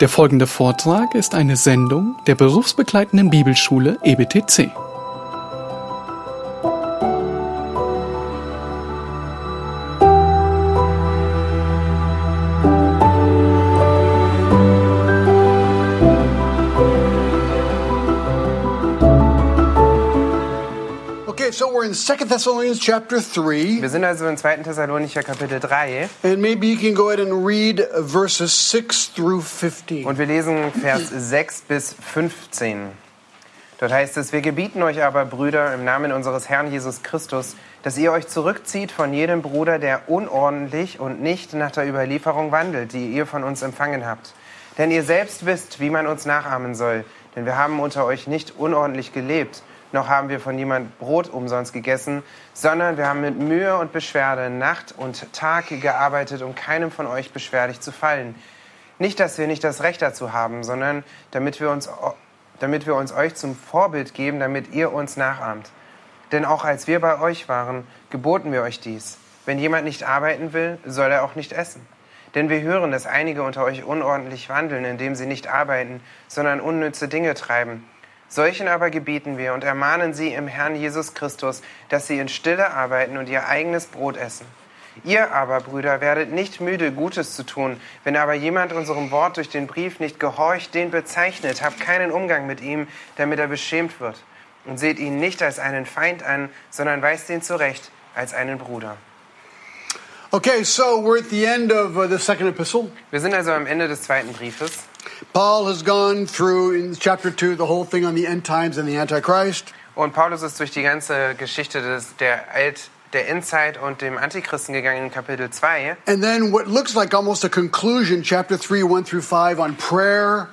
Der folgende Vortrag ist eine Sendung der berufsbegleitenden Bibelschule EBTC. 2 Thessalonians chapter 3. Wir sind also in 2. Thessalonicher Kapitel 3. And maybe you can go ahead and read verses 6 through 15. Und wir lesen Vers 6 bis 15. Dort heißt es: Wir gebieten euch aber, Brüder, im Namen unseres Herrn Jesus Christus, dass ihr euch zurückzieht von jedem Bruder, der unordentlich und nicht nach der Überlieferung wandelt, die ihr von uns empfangen habt. Denn ihr selbst wisst, wie man uns nachahmen soll, denn wir haben unter euch nicht unordentlich gelebt noch haben wir von niemand Brot umsonst gegessen, sondern wir haben mit Mühe und Beschwerde Nacht und Tag gearbeitet, um keinem von euch beschwerlich zu fallen. Nicht, dass wir nicht das Recht dazu haben, sondern damit wir uns, damit wir uns euch zum Vorbild geben, damit ihr uns nachahmt. Denn auch als wir bei euch waren, geboten wir euch dies. Wenn jemand nicht arbeiten will, soll er auch nicht essen. Denn wir hören, dass einige unter euch unordentlich wandeln, indem sie nicht arbeiten, sondern unnütze Dinge treiben. Solchen aber gebieten wir und ermahnen sie im Herrn Jesus Christus, dass sie in Stille arbeiten und ihr eigenes Brot essen. Ihr aber, Brüder, werdet nicht müde, Gutes zu tun. Wenn aber jemand unserem Wort durch den Brief nicht gehorcht, den bezeichnet, habt keinen Umgang mit ihm, damit er beschämt wird. Und seht ihn nicht als einen Feind an, sondern weist ihn zurecht als einen Bruder. Okay, so we're at the end of uh, the second epistle. Wir sind also am Ende des zweiten Briefes. Paul has gone through in chapter 2 the whole thing on the end times and the Antichrist. Und Paulus ist durch die ganze Geschichte des, der, Alt, der Endzeit und dem Antichristen gegangen in Kapitel 2. And then what looks like almost a conclusion, chapter 3, 1 through 5, on prayer.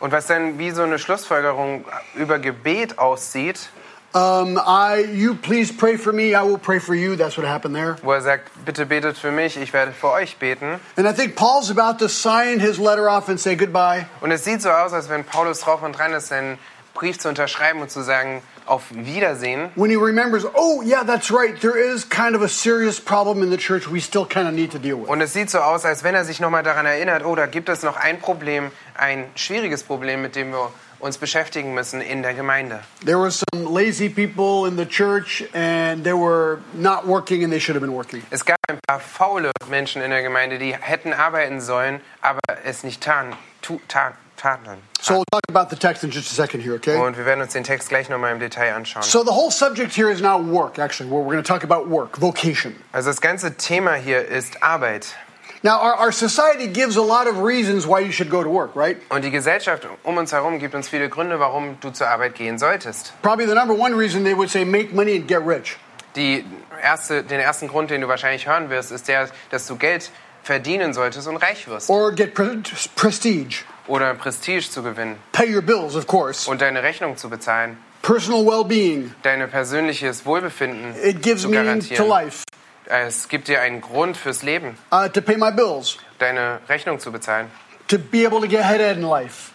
Und was dann wie so eine Schlussfolgerung über Gebet aussieht, Um, I, you please pray for me, I will pray for you. That's what happened there. wo er sagt, bitte betet für mich, ich werde für euch beten. And I think Paul's about to sign his letter off and say goodbye. Und es sieht so aus, als wenn Paulus drauf und dran ist, seinen Brief zu unterschreiben und zu sagen, auf Wiedersehen. When he remembers, oh, yeah, that's right, there is kind of a serious problem in the church we still kind of need to deal with. Und es sieht so aus, als wenn er sich nochmal daran erinnert, oh, da gibt es noch ein Problem, ein schwieriges Problem, mit dem wir uns beschäftigen müssen in der Gemeinde. There were some lazy people in the church and they were not working and they should have been working. Es gab ein paar faule Menschen in der Gemeinde, die hätten arbeiten sollen, aber es nicht taten. Tu, ta, taten. So we'll talk about the text in just a second here, okay? Und wir werden uns den Text gleich nochmal im Detail anschauen. So the whole subject here is now work, actually. Well, we're going to talk about work, vocation. Also das ganze Thema hier ist Arbeit. Now, our, our society gives a lot of reasons why you should go to work, right? Und die Gesellschaft um uns herum gibt uns viele Gründe, warum du zur Arbeit gehen solltest. Probably the number one reason they would say make money and get rich. Die erste, den ersten Grund, den du wahrscheinlich hören wirst, ist der, dass du Geld verdienen solltest und reich wirst. Or get pre- prestige. Oder Prestige zu gewinnen Pay your bills, of course. und deine Rechnung zu bezahlen. Personal well being. Dein persönliches Wohlbefinden It gives zu meaning to life. Es gibt dir einen Grund fürs Leben, Uh, to pay my bills. deine Rechnung zu bezahlen. To be able to get ahead in life.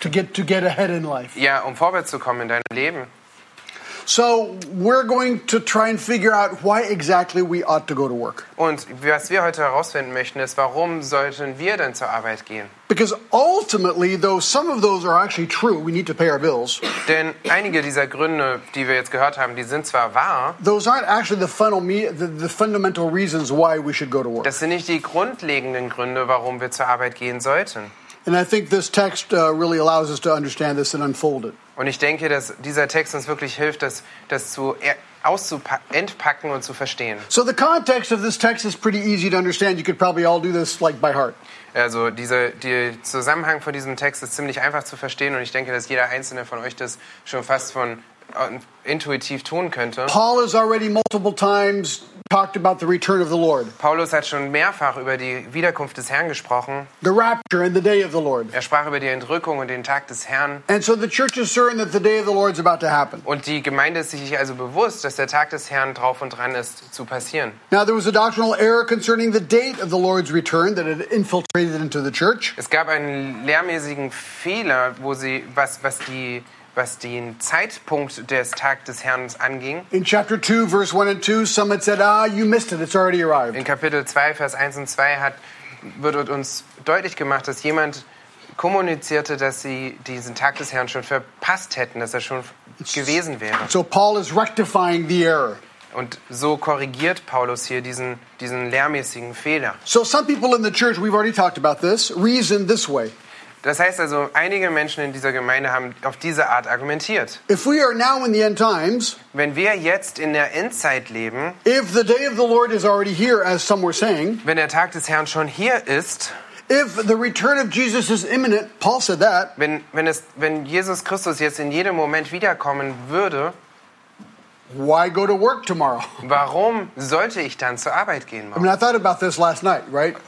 To get, to get ahead in life. Ja, um vorwärts zu kommen in deinem Leben. So we're going to try and figure out why exactly we ought to go to work. Und was wir heute herausfinden möchten, ist, warum sollten wir denn zur Arbeit gehen? Because ultimately, though some of those are actually true, we need to pay our bills. Denn einige dieser Gründe, die wir jetzt gehört haben, die sind zwar wahr, Those aren't actually the, me- the, the fundamental reasons why we should go to work. das sind nicht die grundlegenden Gründe, warum wir zur Arbeit gehen sollten. And I think this text uh, really allows us to understand this and unfold it. Und ich denke, dass dieser Text uns wirklich hilft, das, das zu entpacken und zu verstehen. So the context of this text is pretty easy to understand. You could probably all do this like by heart. Also diese, der Zusammenhang von diesem Text ist ziemlich einfach zu verstehen und ich denke, dass jeder einzelne von euch das schon fast von äh, intuitiv tun könnte. Paul has already multiple times talked about the return of the Lord, Paulus hat schon mehrfach über die Wiederkunft des Herrn gesprochen. the rapture and the day of the Lord. Er sprach über die Entrückung und den Tag des Herrn. And so the church is certain that the day of the Lord is about to happen. Und die Gemeinde ist sich also bewusst, dass der Tag des Herrn drauf und dran ist, zu passieren. Now, there was a doctrinal error concerning the date of the Lord's return that had infiltrated into the church. Es gab einen lehrmäßigen Fehler, wo sie, was, was, die, was den Zeitpunkt des Tag des Herrn anging. In chapter 2, verse 1 and 2, some had said, ah, you missed it, it's already arrived. In Kapitel 2, Vers 1 und 2 hat, wird uns deutlich gemacht, dass jemand kommunizierte, dass sie diesen Tag des Herrn schon verpasst hätten, dass er schon gewesen wäre. So Paul is rectifying the error. Und so korrigiert Paulus hier diesen, diesen lehrmäßigen Fehler. So some people in the church, we've already talked about this, reason this way. Das heißt also, einige Menschen in dieser Gemeinde haben auf diese Art argumentiert. We times, Wenn wir jetzt in der Endzeit leben, here, saying, wenn der Tag des Herrn schon hier ist, if the return of Jesus is imminent, Paul said that, wenn, wenn, es, wenn Jesus Christus jetzt in jedem Moment wiederkommen würde, why go to work tomorrow? warum sollte ich dann zur Arbeit gehen? I morgen? mean, I thought about this last night, right?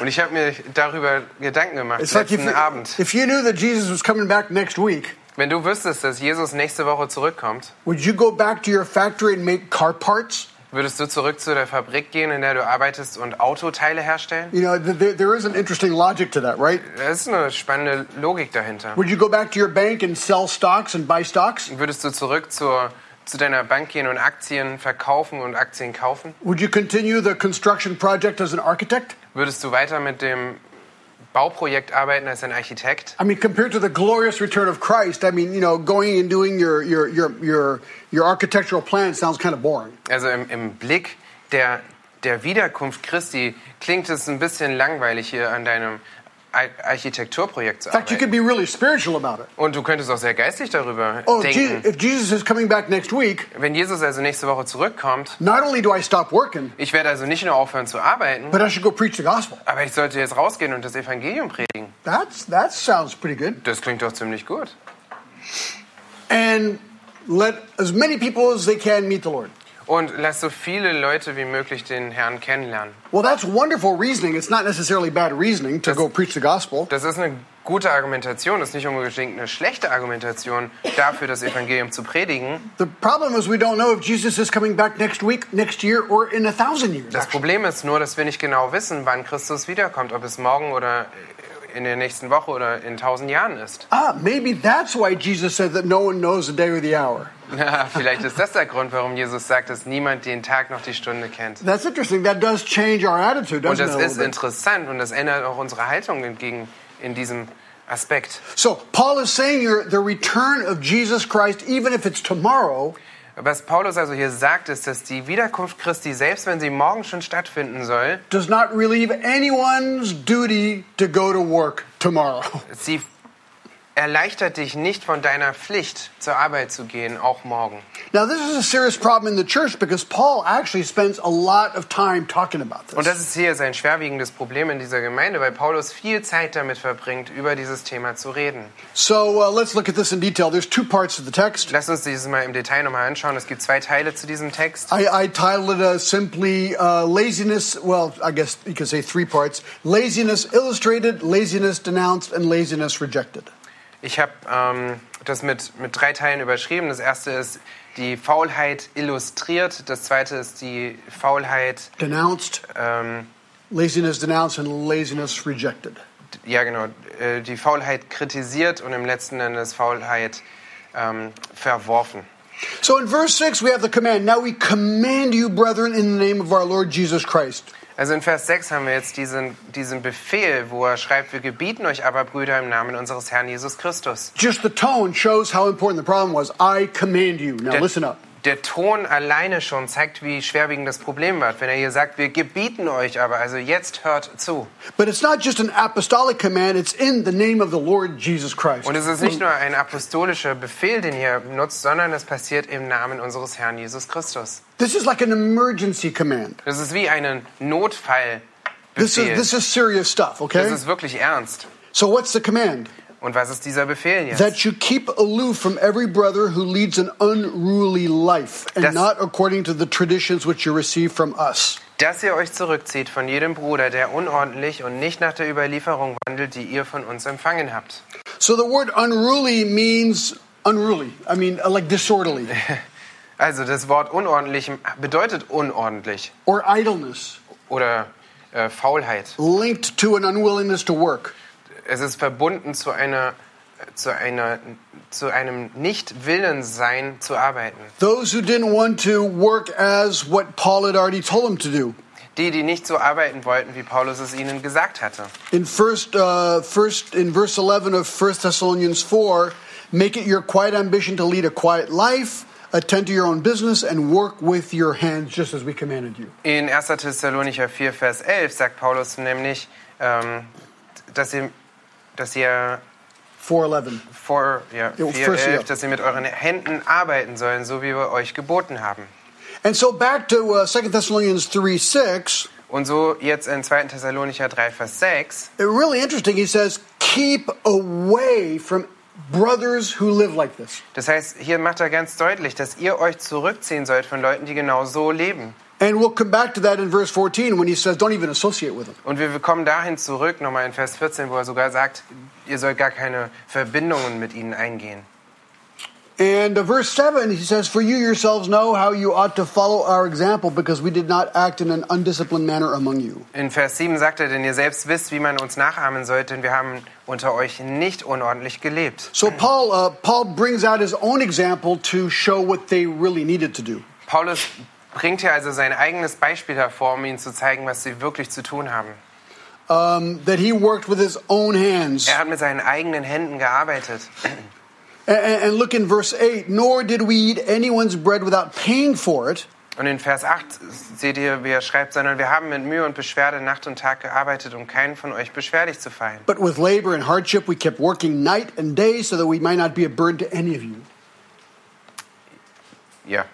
Und ich habe mir darüber Gedanken gemacht, It's like if letzten Abend. if you knew that Jesus was coming back next week, Wenn du wüsstest, dass Jesus nächste Woche zurückkommt, would you go back to your factory and make car parts? würdest du zurück zu der Fabrik gehen, in der du arbeitest und Autoteile herstellen? You know, th- there, there is an interesting logic to that, right? Da ist eine spannende Logik dahinter. Would you go back to your bank and sell stocks and buy stocks? Würdest du zurück zur, zu deiner Bank gehen und Aktien verkaufen und Aktien kaufen? Would you continue the construction project as an architect? Würdest du weiter mit dem Bauprojekt arbeiten als ein Architekt? I mean, compared to the glorious return of Christ, I mean, you know, going and doing your your your your, your architectural plan sounds kind of boring. Also im, im Blick der, der Wiederkunft Christi klingt es ein bisschen langweilig hier an deinem Architekturprojekt zu In fact, you could arbeiten. be really spiritual about it. Und du könntest auch sehr geistlich darüber Oh, denken. if Jesus is coming back next week, Wenn Jesus also nächste Woche zurückkommt, not only do I stop working, ich werde also nicht nur aufhören zu arbeiten, but I should go preach the gospel. aber ich sollte jetzt rausgehen und das Evangelium predigen. That's that sounds pretty good. Das klingt doch ziemlich gut. And let as many people as they can meet the Lord. Und lass so viele Leute wie möglich den Herrn kennenlernen. Well, that's wonderful reasoning. It's not necessarily bad reasoning to Das- go preach the gospel. Das ist eine gute Argumentation, das ist nicht unbedingt eine schlechte Argumentation dafür, das Evangelium zu predigen. The problem is we don't know if Jesus is coming back next week, next year, or in a thousand years. Das. Problem ist nur, dass wir nicht genau wissen, wann Christus wiederkommt, ob es morgen oder in der nächsten Woche oder in tausend Jahren ist. Ah, maybe that's why Jesus said that no one knows the day or the hour. Vielleicht ist das der Grund, warum Jesus sagt, dass niemand den Tag noch die Stunde kennt. That's interesting. That does change our attitude, Und doesn't das it? a ist little bit? interessant und das ändert auch unsere Haltung entgegen in diesem Aspekt. So Paul is saying here the return of Jesus Christ, even if it's tomorrow, Was Paulus also hier sagt, ist, dass die Wiederkunft Christi, selbst wenn sie morgen schon stattfinden soll, does not relieve anyone's duty to go to work tomorrow. sie erleichtert dich nicht von deiner Pflicht, zur Arbeit zu gehen, auch morgen. Now, this is a serious problem in the church because Paul actually spends a lot of time talking about Und this. das ist hier sein schwerwiegendes Problem in dieser Gemeinde, weil Paulus viel Zeit damit verbringt, über dieses Thema zu reden. So uh, let's look at this in detail. There's two parts of the text. Lass uns dieses mal im Detail nochmal anschauen. Es gibt zwei Teile zu diesem Text. I, I titled it uh, simply uh, Laziness. Well, I guess you could say three parts Laziness illustrated, laziness denounced, and laziness rejected. Ich habe ähm, das mit, mit drei Teilen überschrieben. Das erste ist die Faulheit illustriert. Das zweite ist die Faulheit, Denounced, ähm, laziness denounced, and laziness rejected. ja genau, äh, die Faulheit kritisiert und im letzten dann das Faulheit ähm, verworfen. So in verse 6, we have the command Now we command you, brethren, in the name of our Lord Jesus Christ. Also in Vers 6 haben wir jetzt diesen, diesen Befehl, wo er schreibt, wir gebieten euch aber, Brüder, im Namen unseres Herrn Jesus Christus. Just the tone shows how important the problem was. I command you. Now Der, listen up. Der Ton alleine schon zeigt, wie schwerwiegend das Problem war. Wenn er hier sagt, wir gebieten euch aber, also jetzt hört zu. But it's not just an apostolic command, it's in the name of the Lord Jesus Christ. Und es ist nicht nur ein apostolischer Befehl, den ihr nutzt, sondern es passiert im Namen unseres Herrn Jesus Christus. This is like an emergency command. Das ist wie ein Notfallbefehl. This is, this is serious stuff, Das okay? ist wirklich ernst. So what's the command? Und was ist dieser Befehl jetzt? That you keep aloof from every brother who leads an unruly life and Das- not according to the traditions which you receive from us. Dass ihr euch zurückzieht von jedem Bruder, der unordentlich und nicht nach der Überlieferung wandelt, die ihr von uns empfangen habt. So the word unruly means unruly. I mean, uh, like disorderly Also das Wort unordentlich bedeutet unordentlich or idleness, oder äh, Faulheit. linked to an unwillingness to work. Es ist verbunden zu einer zu einer zu einem Nicht-Willenssein zu arbeiten. Those who didn't want to work as what Paul had already told them to do. die, die nicht so arbeiten wollten, wie Paulus es ihnen gesagt hatte. In first, uh, first in verse 11 of 1 Thessalonians 4, make it your quiet ambition to lead a quiet life, attend to your own business, and work with your hands, just as we commanded you. In 1. Thessalonicher 4, Vers 11 sagt Paulus nämlich, ähm, dass ihr, dass ihr 4:11. vor ja, Jo, 4, first, 11, ja. dass ihr mit euren Händen arbeiten sollen, so wie wir euch geboten haben. And so back to uh, 2 Thessalonians 3 6. Und so jetzt in 2. Thessalonicher 3, Vers 6, It really interesting. He says, keep away from brothers who live like this. das heißt, hier macht er ganz deutlich, dass ihr euch zurückziehen sollt von Leuten, die genau so leben. And we'll come back to that in verse 14 when he says, don't even associate with them. Und wir kommen dahin zurück, nochmal in Vers 14, wo er sogar sagt, ihr sollt gar keine Verbindungen mit ihnen eingehen. And uh, verse 7, he says, For you yourselves know how you ought to follow our example, because we did not act in an undisciplined manner among you. In Vers 7 sagt er, denn ihr selbst wisst, wie man uns nachahmen sollte, denn wir haben unter euch nicht unordentlich gelebt. So Paul, uh, Paul brings out his own example to show what they really needed to do. Paulus bringt hier also sein eigenes Beispiel hervor, um ihnen zu zeigen, was sie wirklich zu tun haben. Um, that he worked with his own hands. Er hat mit seinen eigenen Händen gearbeitet. And, and look in verse 8, nor did we eat anyone's bread without paying for it. Und in Vers 8 seht ihr, wie er schreibt, sondern wir haben mit Mühe und Beschwerde Nacht und Tag gearbeitet, um keinen von euch beschwerlich zu fallen. But with labor and hardship, we kept working night and day so that we might not be a burden to any of you. Ja,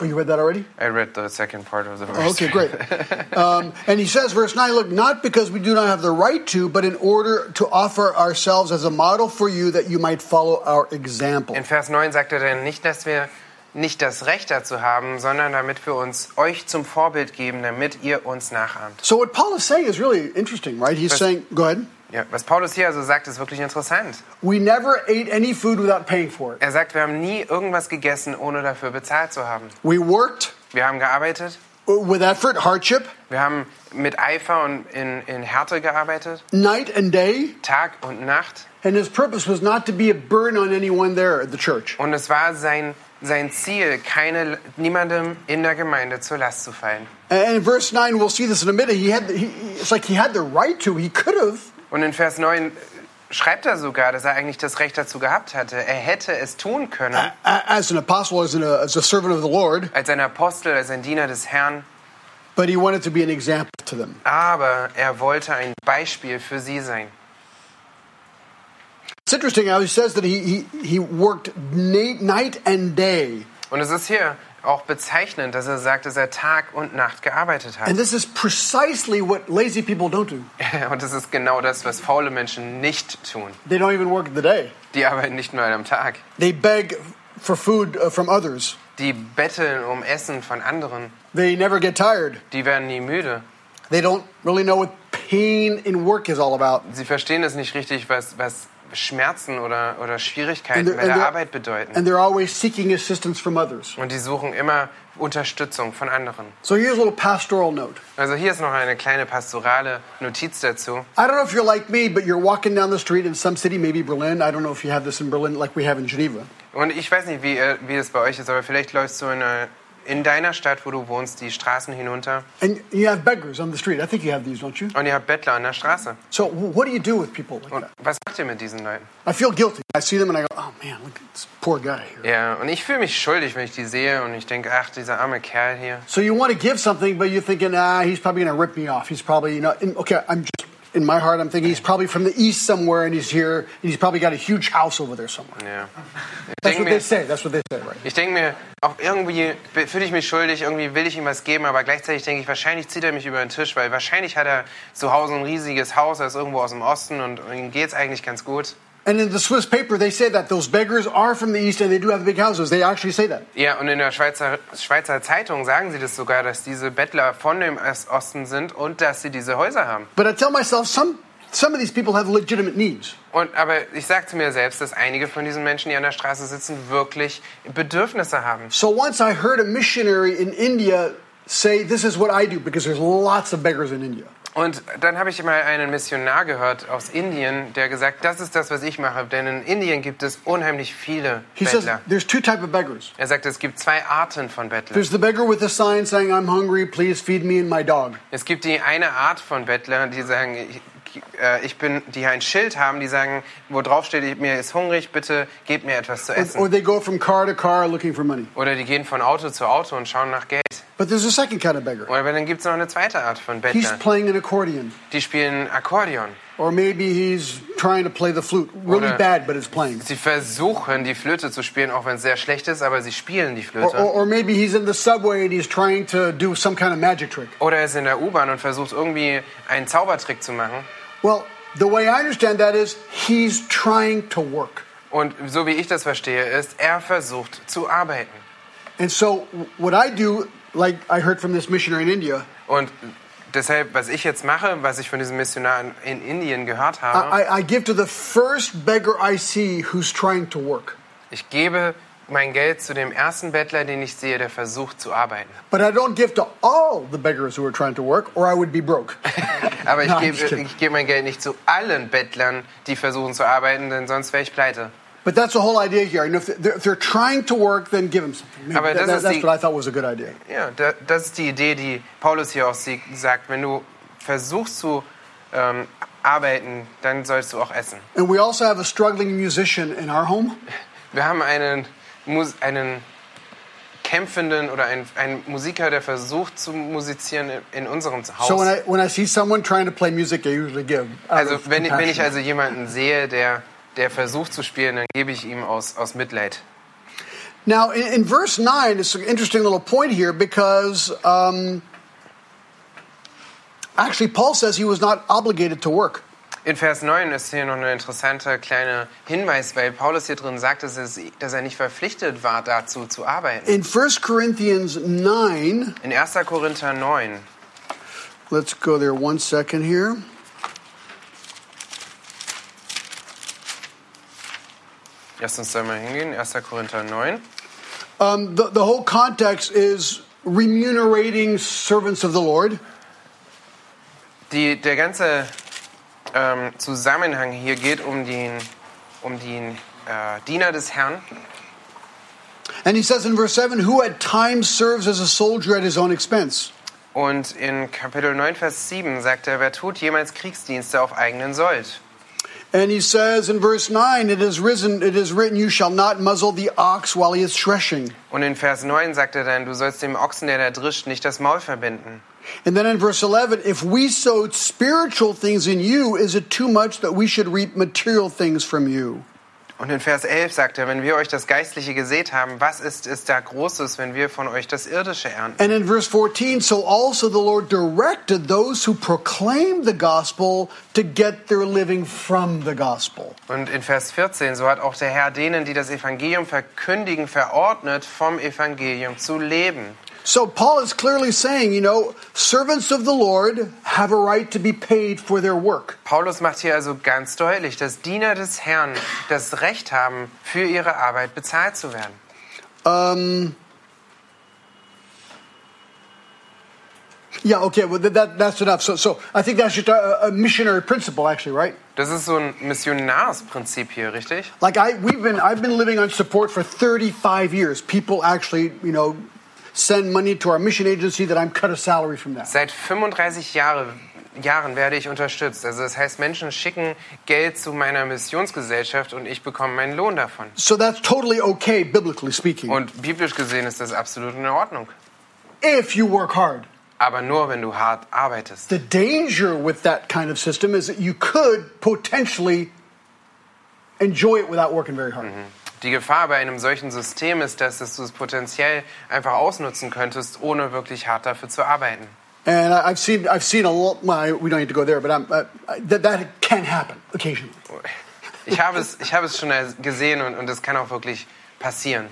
Oh, you read that already? I read the second part of the verse. Oh, okay, great. Um, and he says, verse 9, look, not because we do not have the right to, but in order to offer ourselves as a model for you that you might follow our example. In Vers 9 sagt er dann nicht, dass wir nicht das Recht dazu haben, sondern damit wir uns euch zum Vorbild geben, damit ihr uns nachahmt. So what Paul is saying is really interesting, right? He's But- saying, go ahead. Ja, was Paulus hier also sagt, ist wirklich interessant. We never ate any food without paying for it. Er sagt, wir haben nie irgendwas gegessen, ohne dafür bezahlt zu haben. We worked Wir haben gearbeitet, with effort, hardship, wir haben mit Eifer und in, in Härte gearbeitet, night and day. Tag und Nacht. And his purpose was not to be a burden on anyone there at the church. Und es war sein, sein Ziel, keine, niemandem in der Gemeinde zur Last zu fallen. And in verse 9, we'll see this in a minute. He had, he, it's like he had the right to. He could have. Und in Vers 9 schreibt er sogar, dass er eigentlich das Recht dazu gehabt hatte. Er hätte es tun können, as an apostle, as, an, as a servant of the Lord, als ein Apostel, als ein Diener des Herrn. but he wanted to be an example to them. Aber er wollte ein Beispiel für sie sein. It's interesting how he says that he, he, he worked night and day. Und es ist hier auch bezeichnend, dass er sagt, dass er Tag und Nacht gearbeitet hat. And this is precisely what lazy people don't do. Und das ist genau das, was faule Menschen nicht tun. They don't even work the day. Die arbeiten nicht nur am Tag. They beg for food uh, from others. Die betteln um Essen von anderen. They never get tired. Die werden nie müde. They don't really know what pain in work is all about. Sie verstehen es nicht richtig, was, was Schmerzen oder, oder Schwierigkeiten bei der Arbeit bedeuten. And they're always seeking assistance from others. Und die suchen immer Unterstützung von anderen. So here's a little pastoral note. Also hier ist noch eine kleine pastorale Notiz dazu. I don't know if you're like me, but you're walking down the street in some city, maybe Berlin. I don't know if you have this in Berlin like we have in Geneva. Und ich weiß nicht, wie, äh, wie es bei euch ist, aber vielleicht läufst du in, eine, in deiner Stadt, wo du wohnst, die Straßen hinunter And you have beggars on the street. I think you have these, don't you? und ihr habt Bettler an der Straße. So wh- what do you do with people like Und that? was macht ihr mit diesen Leuten? I feel guilty. I see them and I go, oh man, look at this poor guy here. Ja, und ich fühle mich schuldig, wenn ich die sehe und ich denke, ach, dieser arme Kerl hier. So you want to give something, but you're thinking, ah, he's probably going to rip me off. He's probably, you know, okay, I'm just, in my heart, I'm thinking he's probably from the east somewhere and he's here and he's probably got a huge house over there somewhere. Ich That's what they mir, say. That's what they say, right? ich denke mir, auch irgendwie fühle ich mich schuldig, irgendwie will ich ihm was geben, aber gleichzeitig denke ich, wahrscheinlich zieht er mich über den Tisch, weil wahrscheinlich hat er zu Hause ein riesiges Haus, er ist irgendwo aus dem Osten und ihm geht es eigentlich ganz gut. And in the Swiss paper, they say that those beggars are from the east and they do have big houses. They actually say that. Ja, und in der Schweizer, Schweizer Zeitung sagen sie das sogar, dass diese Bettler von dem Ost- Osten sind und dass sie diese Häuser haben. But I tell myself, some, some of these people have legitimate needs. Und, aber ich sage zu mir selbst, dass einige von diesen Menschen, die an der Straße sitzen, wirklich Bedürfnisse haben. So once I heard a missionary in India say, this is what I do, because there's lots of beggars in India. Und dann habe ich mal einen Missionar gehört aus Indien, der gesagt, das ist das, was ich mache, denn in Indien gibt es unheimlich viele He says Bettler. there's two type of beggars. Er sagt, es gibt zwei Arten von Bettlern. There's the beggar with a sign saying, I'm hungry, please feed me and my dog. Es gibt die eine Art von Bettlern, die sagen, äh, ich bin, die ein Schild haben, die sagen, wo drauf steht, ich- mir ist hungrig, bitte gebt mir etwas zu Or, or essen. they go from car to car looking for money. Oder die gehen von Auto zu Auto und schauen nach Geld. But there's a second kind of beggar. Oder dann gibt es noch eine zweite Art von He's Bettlern. playing an accordion. Die spielen Akkordeon. Or maybe he's trying to play the flute. Really Oder- bad, but it's playing. Sie versuchen, die Flöte zu spielen, auch wenn es sehr schlecht ist, aber sie spielen die Or, Flöte. or, or maybe he's in the subway and he's trying to do some kind of magic trick. Oder er ist in der U-Bahn und versucht irgendwie einen Zaubertrick zu machen. Well, the way I understand that is he's trying to work. Und so wie ich das verstehe, ist, er versucht zu arbeiten. And so what I do, like I heard from this missionary in India, Und deshalb, was ich jetzt mache, was ich von diesem Missionar in- in Indien gehört habe, I, I give to the first beggar I see who's trying to work. ich gebe mein Geld zu dem ersten Bettler, den ich sehe, der versucht zu arbeiten. But I don't give to all the beggars who are trying to work, or I would be broke. Aber ich Nein, gebe, mein Geld nicht zu allen Bettlern, die versuchen zu arbeiten, denn sonst wäre ich pleite. But that's the whole idea here. And if they're, if they're trying to work, then give them something. Maybe Aber that- das that- ist that's die- what I thought was a good idea. Ja, da, das ist die Idee, die Paulus hier auch sagt. Wenn du versuchst zu ähm, arbeiten, dann sollst du auch essen. And we also have a struggling musician in our home. Wir haben einen, einen kämpfenden oder einen, einen Musiker, der versucht zu musizieren in, unserem Haus. So when I when I see someone trying to play music, I usually give. out also wenn, ich- wenn ich also jemanden sehe, der, der versucht zu spielen, dann gebe ich ihm aus, aus Mitleid. Now, in, in verse 9, it's an interesting little point here because um, actually, Paul says he was not obligated to work. In Vers 9 ist hier noch ein interessanter kleiner Hinweis, weil Paulus hier drin sagt, dass, es, dass er nicht verpflichtet war, dazu zu arbeiten. In 1 Corinthians 9, In 1. Korinther 9, let's go there one second here. lasst uns da mal hingehen, 1. Korinther 9. Um, the, the whole context is remunerating servants of the Lord. Die, der ganze ähm, Zusammenhang hier geht um den, um den äh, Diener des Herrn. And he says in verse 7 who at times serves as a soldier at his own expense. Und in Kapitel 9, Vers 7 sagt er, wer tut jemals Kriegsdienste auf eigenen Sold? And he says in verse 9, it is risen, it is written, you shall not muzzle the ox while he is threshing. Und in Vers 9 sagt er dann, du sollst dem Ochsen, der da drischt, nicht das Maul verbinden. And then in verse 11, if we sowed spiritual things in you, is it too much that we should reap material things from you? Und in Vers 11 sagt er, wenn wir euch das Geistliche gesät haben, was ist es da Großes, wenn wir von euch das Irdische ernten? And in verse 14, so also the Lord directed those who proclaim the gospel to get their living from the gospel. Und in Vers 14, so hat auch der Herr denen, die das Evangelium verkündigen, verordnet, vom Evangelium zu leben. So Paul is clearly saying, you know, servants of the Lord have a right to be paid for their work. Paulus macht hier also ganz deutlich, dass Diener des Herrn das Recht haben, für ihre Arbeit bezahlt zu werden. Um, yeah, okay, well, that, that's enough. So, so I think that's just a, a missionary principle, actually, right? Das ist so ein Missionarsprinzip hier, richtig? Like I, we've been, I've been living on support for 35 years. People actually, you know, send money to our mission agency that I'm cut a salary from that. Seit 35 Jahre, Jahren werde ich unterstützt. Also das heißt, Menschen schicken Geld zu meiner Missionsgesellschaft und ich bekomme meinen Lohn davon. So that's totally okay, biblically speaking, Und biblisch gesehen ist das absolut in Ordnung. if you work hard. Aber nur, wenn du hart arbeitest. The danger with that kind of system is that you could potentially enjoy it without working very hard. Die Gefahr bei einem solchen System ist, dass du es potenziell einfach ausnutzen könntest, ohne wirklich hart dafür zu arbeiten. And I've seen, I've seen a lot. Well, we don't need to go there, but I'm, uh, that that can happen occasionally. Ich habe es, ich habe es schon gesehen und, und es kann auch wirklich passieren.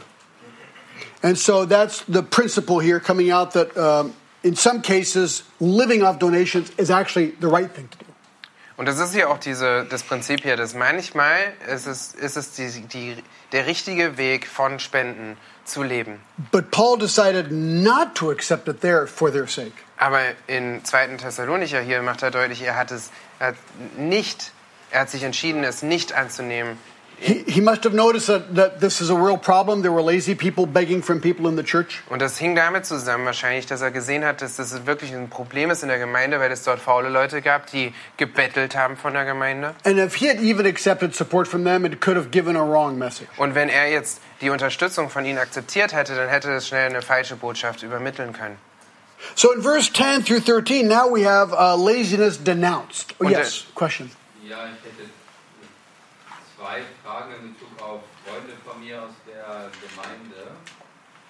And so that's the principle here coming out that um, in some cases, living off donations is actually the right thing to do. Und das ist ja auch diese, das Prinzip hier, dass manchmal ist es, ist es die, die, der richtige Weg von Spenden zu leben. But Paul decided not to accept it there for their sake. Aber in 2. Thessalonicher hier macht er deutlich, er hat es er hat nicht, er hat sich entschieden, es nicht anzunehmen. He, he must have noticed that, that this is a real problem. There were lazy people begging from people in the church. Und das hing damit zusammen wahrscheinlich, dass er gesehen hat, dass das wirklich ein Problem ist in der Gemeinde, weil es dort faule Leute gab, die gebettelt haben von der Gemeinde. And if he had even accepted support from them, it could have given a wrong message. Und wenn er jetzt die Unterstützung von ihnen akzeptiert hätte, dann hätte es schnell eine falsche Botschaft übermitteln können. So in verse 10 through 13, now we have uh, laziness denounced. Oh, yes, question. Ja, ich hätte zwei Fragen in Bezug auf Freunde von mir aus der Gemeinde.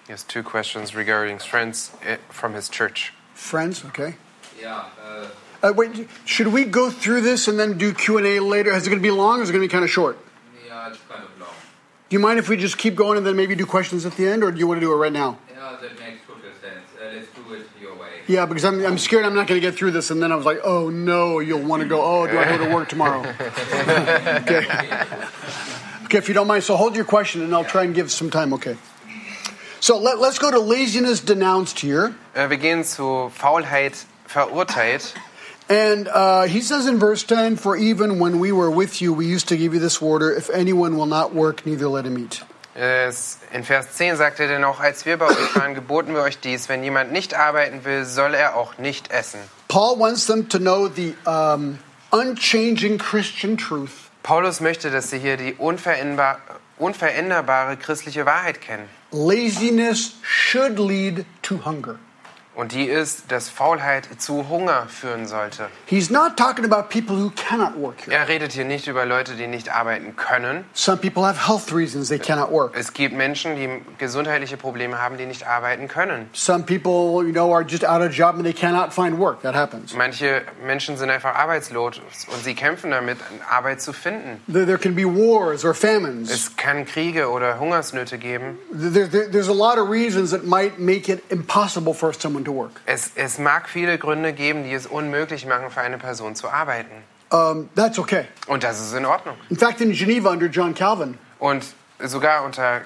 He has two questions regarding friends eh, from his church. Friends, okay. Yeah. äh, Uh, wait, should we go through this and then do Q&A later? Is it going to be long or is it going to be kind of short? ja, it's kind of long. Do you mind if we just keep going and then maybe do questions at the end, or do you want to do it right now? Ja, that makes total sense. Uh, let's do it your way. Yeah, because I'm, I'm scared I'm not going to get through this, and then I was like, oh no, you'll want to go. Oh, do I go to work tomorrow? okay. Okay, if you don't mind, so hold your question, and I'll try and give some time. Okay. So let, let's go to laziness denounced here, Äh, Wir gehen zu Faulheit verurteilt. and uh, he says in verse 10, "For even when we were with you, we used to give you this order: If anyone will not work, neither let him eat." In Vers 10 sagt er denn auch, als wir bei euch waren, geboten wir euch dies, wenn jemand nicht arbeiten will, soll er auch nicht essen. Paul wants them to know the um, unchanging Christian truth Paulus möchte, dass sie hier die unveränderbar, unveränderbare christliche Wahrheit kennen. laziness should lead to hunger. Und die ist, dass Faulheit zu Hunger führen sollte. He's not talking about people who cannot work here. Er redet hier nicht über Leute, die nicht arbeiten können. Some people have health reasons they cannot work. Es gibt Menschen, die gesundheitliche Probleme haben, die nicht arbeiten können. Some people, you know, are just out of job and they cannot find work. That happens. Manche Menschen sind einfach arbeitslos und sie kämpfen damit, Arbeit zu finden. There, can be wars or famines. Es kann Kriege oder Hungersnöte geben. There, there- there's a lot of reasons that might make it impossible for someone to work. Es, es mag viele Gründe geben, die es unmöglich machen, für eine Person zu arbeiten. Um, that's okay. Und das ist in Ordnung. In fact, in Geneva under John Calvin, Und sogar unter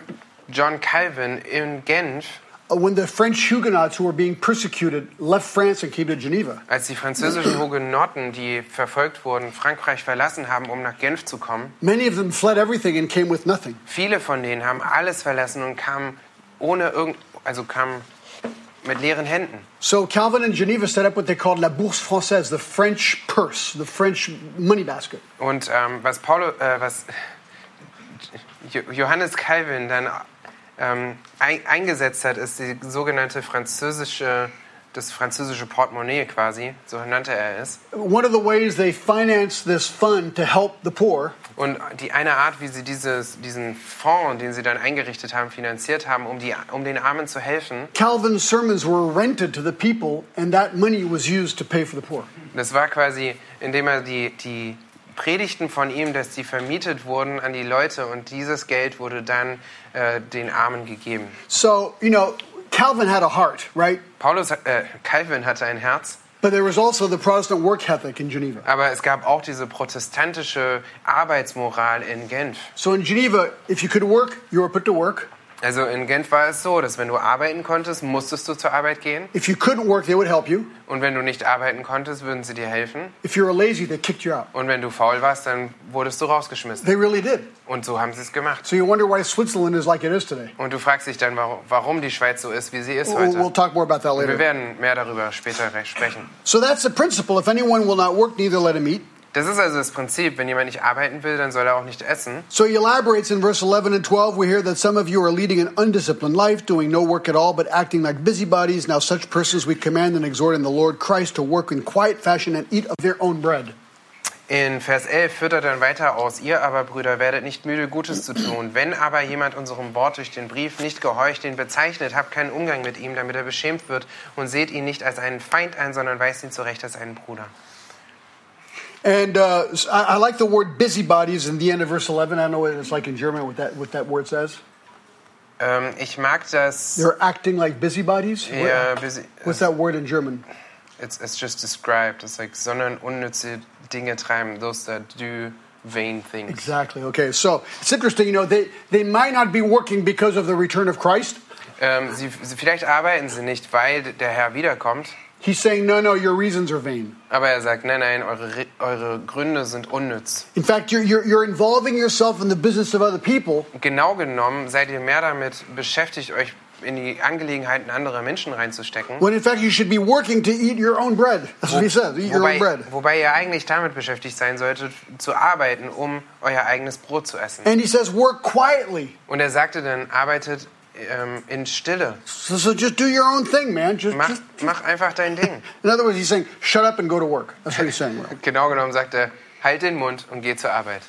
John Calvin in Genf, uh, when the French Huguenots who were being persecuted left France and came to Geneva, als die französischen Hugenotten, die verfolgt wurden, Frankreich verlassen haben, um nach Genf zu kommen, many of them fled everything and came with nothing. viele von denen haben alles verlassen und kamen ohne irgend, also kamen mit leeren Händen. So Calvin in Geneva set up what they called la bourse française, the French purse, the French money basket. Und ähm, was Paulo, äh, was Jo- Johannes Calvin dann ähm, ein, eingesetzt hat, ist die sogenannte französische, das französische Portemonnaie quasi, so nannte er es. One of the ways they financed this fund to help the poor Und die eine Art, wie sie dieses, diesen Fonds, den sie dann eingerichtet haben, finanziert haben, um, die, um den Armen zu helfen, Calvin's sermons were rented to the people, and that money was used to pay for the poor. das war quasi, indem er die, die Predigten von ihm, dass die vermietet wurden an die Leute und dieses Geld wurde dann äh, den Armen gegeben. So, you know, Calvin had a heart, right? Paulus, äh, Calvin hatte ein Herz, But there was also the Protestant work ethic in Geneva. aber es gab auch diese protestantische Arbeitsmoral in Genf. So in Geneva, if you could work, you were put to work. Also in Genf war es so, dass wenn du arbeiten konntest, musstest du zur Arbeit gehen. If you couldn't work, they would help you. Und wenn du nicht arbeiten konntest, würden sie dir helfen. If you were lazy, they kicked you out. Und wenn du faul warst, dann wurdest du rausgeschmissen. They really did. Und so haben sie es gemacht. So you wonder why Switzerland is like it is today. Und du fragst dich dann, warum, die Schweiz so ist, wie sie ist We'll, we'll heute. talk more about that Wir later. werden mehr darüber später sprechen. So that's the principle. If anyone will not work, neither let him eat. Das ist also das Prinzip, wenn jemand nicht arbeiten will, dann soll er auch nicht essen. So he elaborates in verse 11 and 12. We hear that some of you are leading an undisciplined life, doing no work at all, but acting like busybodies. Now, such persons we command and exhort in the Lord Christ to work in quiet fashion and eat of their own bread. In Vers 11 führt er dann weiter aus, ihr aber, Brüder, werdet nicht müde, Gutes zu tun. Wenn aber jemand unserem Wort durch den Brief nicht gehorcht, den bezeichnet, habt keinen Umgang mit ihm, damit er beschämt wird und seht ihn nicht als einen Feind ein, sondern weist ihn zurecht als einen Bruder. And uh, I, I like the word busybodies in the end of verse 11. I don't know what it's like in German, what that, what that word says. Ähm, ich mag das, They're acting like busybodies. ja, busy, What's that word in German? it's, it's just described, it's like, sondern unnütze Dinge treiben, those that do vain things. Exactly. Okay. So it's interesting. You know, they, they might not be working because of the return of Christ. Ähm, sie, sie, vielleicht arbeiten sie nicht, weil der Herr wiederkommt. He's saying, no, no, your reasons are vain. Aber er sagt, nein, nein, eure, Re- eure Gründe sind unnütz. In fact, you're, you're, you're involving yourself in the business of other people Genau genommen seid ihr mehr damit beschäftigt, euch in die Angelegenheiten anderer Menschen reinzustecken. when in fact you should be working to eat your own bread. That's what he says, eat your own Wobei, bread. wobei ihr eigentlich damit beschäftigt sein solltet, zu arbeiten, um euer eigenes Brot zu essen. And he says, work quietly. Und er sagte dann, arbeitet ähm, in Stille. So, so just do your own thing, man. Just, Mach, just, mach einfach dein Ding. in other words, he's saying, shut up and go to work. That's what he's saying. Right? Genau genommen sagt er, halt den Mund und geh zur Arbeit.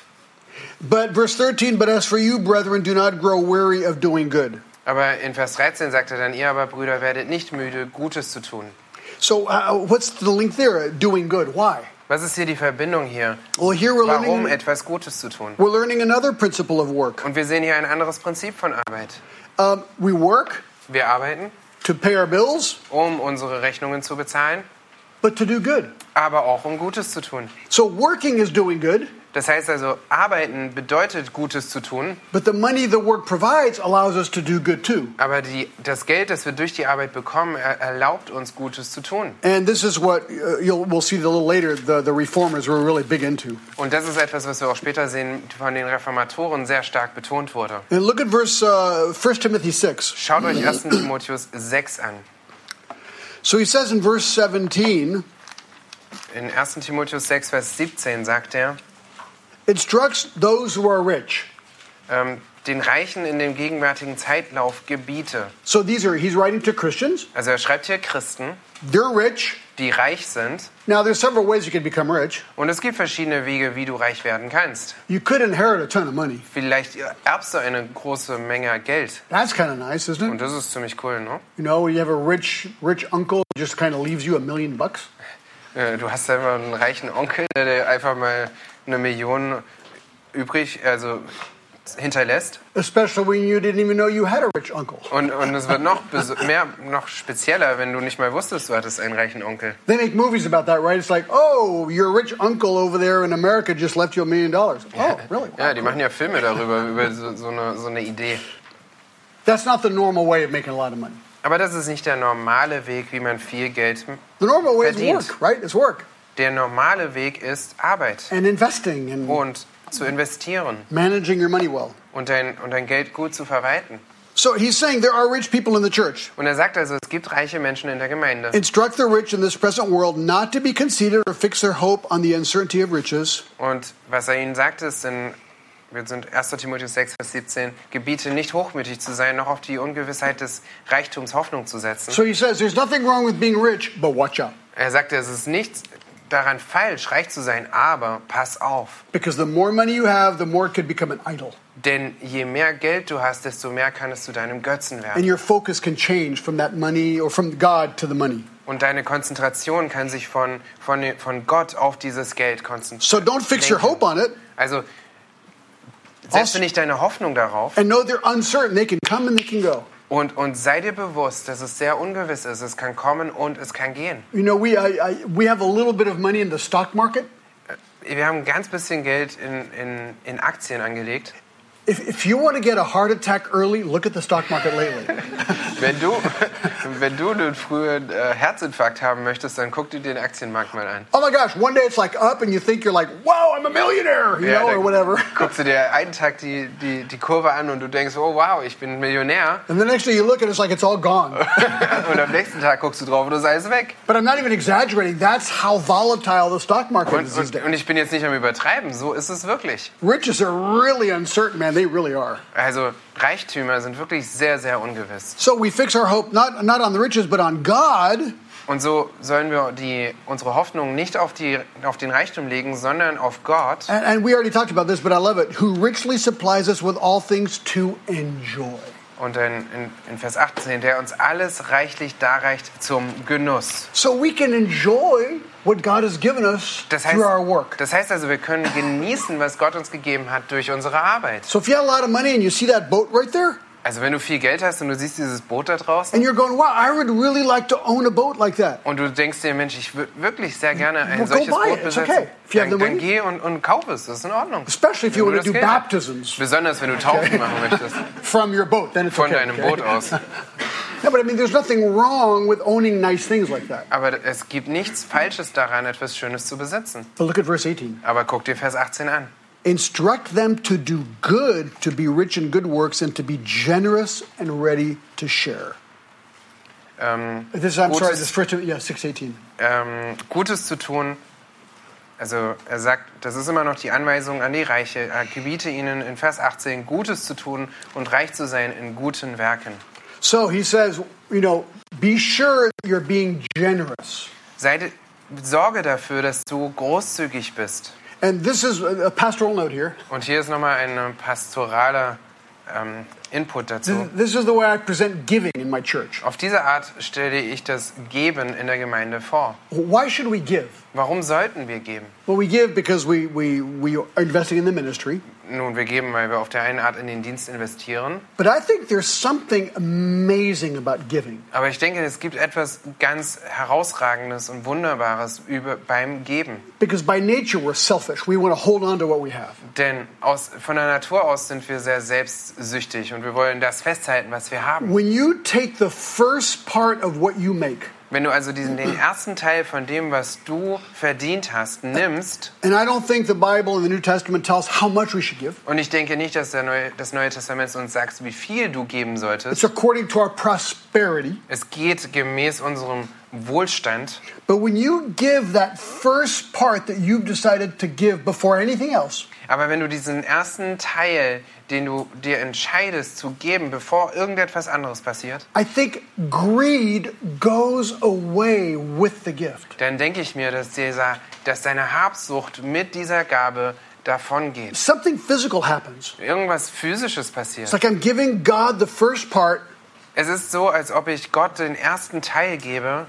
But verse 13, but as for you, brethren, do not grow weary of doing good. Aber in Vers 13 sagt er dann, ihr aber Brüder werdet nicht müde, Gutes zu tun. So uh, what's the link there? Doing good. Why? Was ist hier die Verbindung hier? Well, here we're Warum learning, etwas Gutes zu tun? we're learning another principle of work. Und wir sehen hier ein anderes Prinzip von Arbeit. Um, we work Wir arbeiten, to pay our bills, um unsere Rechnungen zu bezahlen, but to do good. aber auch um Gutes zu tun. So working is doing good, Das heißt also, arbeiten bedeutet Gutes zu tun, but the money the work provides allows us to do good too. aber die, das Geld, das wir durch die Arbeit bekommen, er, erlaubt uns Gutes zu tun. And this is what uh, you'll, we'll see a little later. The, the reformers were really big into. Und das ist etwas, was wir auch später sehen, von den Reformatoren sehr stark betont wurde. And look at verse uh, 1 Timothy 6. Schaut euch 1. Timotheus 6 an. So he says in verse 17, In 1. Timotheus 6, Vers 17 sagt er, instructs those who are rich. ähm, den Reichen in dem gegenwärtigen Zeitlauf gebiete. So these are, he's writing to Christians. Also er schreibt hier Christen, They're rich. die reich sind. Now, there's several ways you can become rich. Und es gibt verschiedene Wege, wie du reich werden kannst. You could inherit a ton of money. Vielleicht erbst du eine große Menge Geld. That's kind of nice, isn't Und it? das ist ziemlich cool, ne? You know, you have a rich, rich uncle who just kind of leaves you a million bucks. Äh, Du hast einfach einen reichen Onkel, der dir einfach mal eine Million übrig, also hinterlässt. Especially when you didn't even know you had a rich uncle. Und, und es wird noch mehr, noch spezieller, wenn du nicht mal wusstest, du hattest einen reichen Onkel. They make movies about that, right? It's like, oh, your rich uncle over there in America just left you a million dollars. Oh, really? Ja, die machen ja Filme darüber, über so, so, eine, so eine Idee. That's not the normal way of making a lot of money. Aber das ist nicht der normale Weg, wie man viel Geld. The normal way is Verdient. work, right? It's work Der normale Weg ist Arbeit and investing and und zu investieren managing your money well. und dein, und dein Geld gut zu verwalten. So he's saying there are rich people in the church. Und er sagt also, es gibt reiche Menschen in der Gemeinde. Instruct the rich in this present world not to be conceited or fix their hope on the uncertainty of riches, Und was er ihnen sagt, ist in wir sind 1. Timotheus 6, Vers 17, gebiete nicht hochmütig zu sein, noch auf die Ungewissheit des Reichtums Hoffnung zu setzen. So he says there's nothing wrong with being rich, but watch out. Er sagte, es ist nichts daran falsch, reich zu sein, aber pass auf. Because the more money you have, the more it could become an idol. Denn je mehr Geld du hast, desto mehr kann es zu deinem Götzen And werden. your focus can change from that money or from God to the money. Und deine Konzentration kann sich von, von, von Gott auf dieses Geld konzentrieren. So don't fix your hope on it Also setze Also- nicht deine Hoffnung darauf and know they're uncertain. They can come and they can go. Und, und sei dir bewusst, dass es sehr ungewiss ist. Es kann kommen und es kann gehen. You know, we, I, I, we have a little bit of money in the stock market. Wir haben ein ganz bisschen Geld in, in, in Aktien angelegt. If, if you want to get a heart attack early, look at the stock market lately. Wenn du, wenn du einen frühen äh, Herzinfarkt haben möchtest, dann guck dir den Aktienmarkt mal an. oh my gosh, one day it's like up and you think you're like, wow, I'm a millionaire, you know, or whatever. guckst du dir einen Tag die, die, die Kurve an und du denkst, oh wow, ich bin Millionär. And the next day you look and it's like it's all gone. Und am nächsten Tag guckst du drauf und das ist alles weg. But I'm not even exaggerating. That's how volatile the stock market Und, is these days. und ich bin jetzt nicht am Übertreiben, so ist es wirklich. Riches are really uncertain, man. They really are. Also Reichtümer sind wirklich sehr, sehr ungewiss. So we fix our hope not, not on the riches, but on God. Und so sollen wir die, unsere Hoffnung nicht auf, die, auf den Reichtum legen, sondern auf Gott. And, and we already talked about this, but I love it. Who richly supplies us with all things to enjoy. Und in, in, in Vers 18, der uns alles reichlich darreicht zum Genuss. So we can enjoy what God has given us Das heißt, through our work. das heißt also, wir können genießen, was Gott uns gegeben hat durch unsere Arbeit. So if you have a lot of money and you see that boat right there, Also wenn du viel Geld hast und du siehst dieses Boot da draußen and you're going, wow, I would really like to own a boat like that. und du denkst dir, Mensch, ich würde wirklich sehr gerne ein Well, go solches buy Boot. It's besitzen, okay. If you have the dann money. geh und, und kauf es, das ist in Ordnung. Especially if you Wenn want to do Geld hast. baptisms Besonders wenn du Taufen machen möchtest, from your boat, then it's von okay. deinem okay? Boot aus. No, but I mean, there's nothing wrong with owning nice things like that. Aber es gibt nichts Falsches daran, etwas Schönes zu besitzen. But look at verse 18. Aber guck dir Vers 18 an. Instruct them to do good, to be rich in good works, and to be generous and ready to share. Ähm, This, I'm sorry, Gutes- this first, yeah, 618. ähm, Gutes zu tun. Also er sagt, das ist immer noch die Anweisung an die Reiche. Er gebiete ihnen in Vers 18 Gutes zu tun und reich zu sein in guten Werken. So he says, you know, be sure you're being generous. Sei, sorge dafür, dass du großzügig bist. And this is a pastoral note here. Und hier ist nochmal ein pastoraler ähm, Input dazu. This is the way I present giving in my church. Auf diese Art stelle ich das Geben in der Gemeinde vor. Why should we give? Warum sollten wir geben? Well, we give because we, we, we are investing in the ministry. Nun, wir geben, weil wir auf der einen Art in den Dienst investieren. But I think there's something amazing about giving. Aber ich denke, es gibt etwas ganz Herausragendes und Wunderbares über, beim Geben. Because by nature, we're selfish. We want to hold on to what we have. Denn aus, von der Natur aus sind wir sehr selbstsüchtig und wir wollen das festhalten, was wir haben. When you take the first part of what you make, Wenn du also diesen, den ersten Teil von dem, was du verdient hast, nimmst, and I don't think the Bible and the New Testament tell us how much we should give. und ich denke nicht, dass der Neue, das Neue Testament uns sagt, wie viel du geben It's solltest. according to our prosperity. Es geht gemäß unserem Wohlstand. But when you give that first part that you've decided to give before anything else, Aber wenn du diesen ersten Teil, den du dir entscheidest zu geben, bevor irgendetwas anderes passiert, I think greed goes away with the gift. dann denke ich mir, dass, dieser, dass deine Habsucht mit dieser Gabe davon geht. Something physical happens. Irgendwas Physisches It's passiert. like I'm giving God the first part, Es ist so, als ob ich Gott den ersten Teil gebe.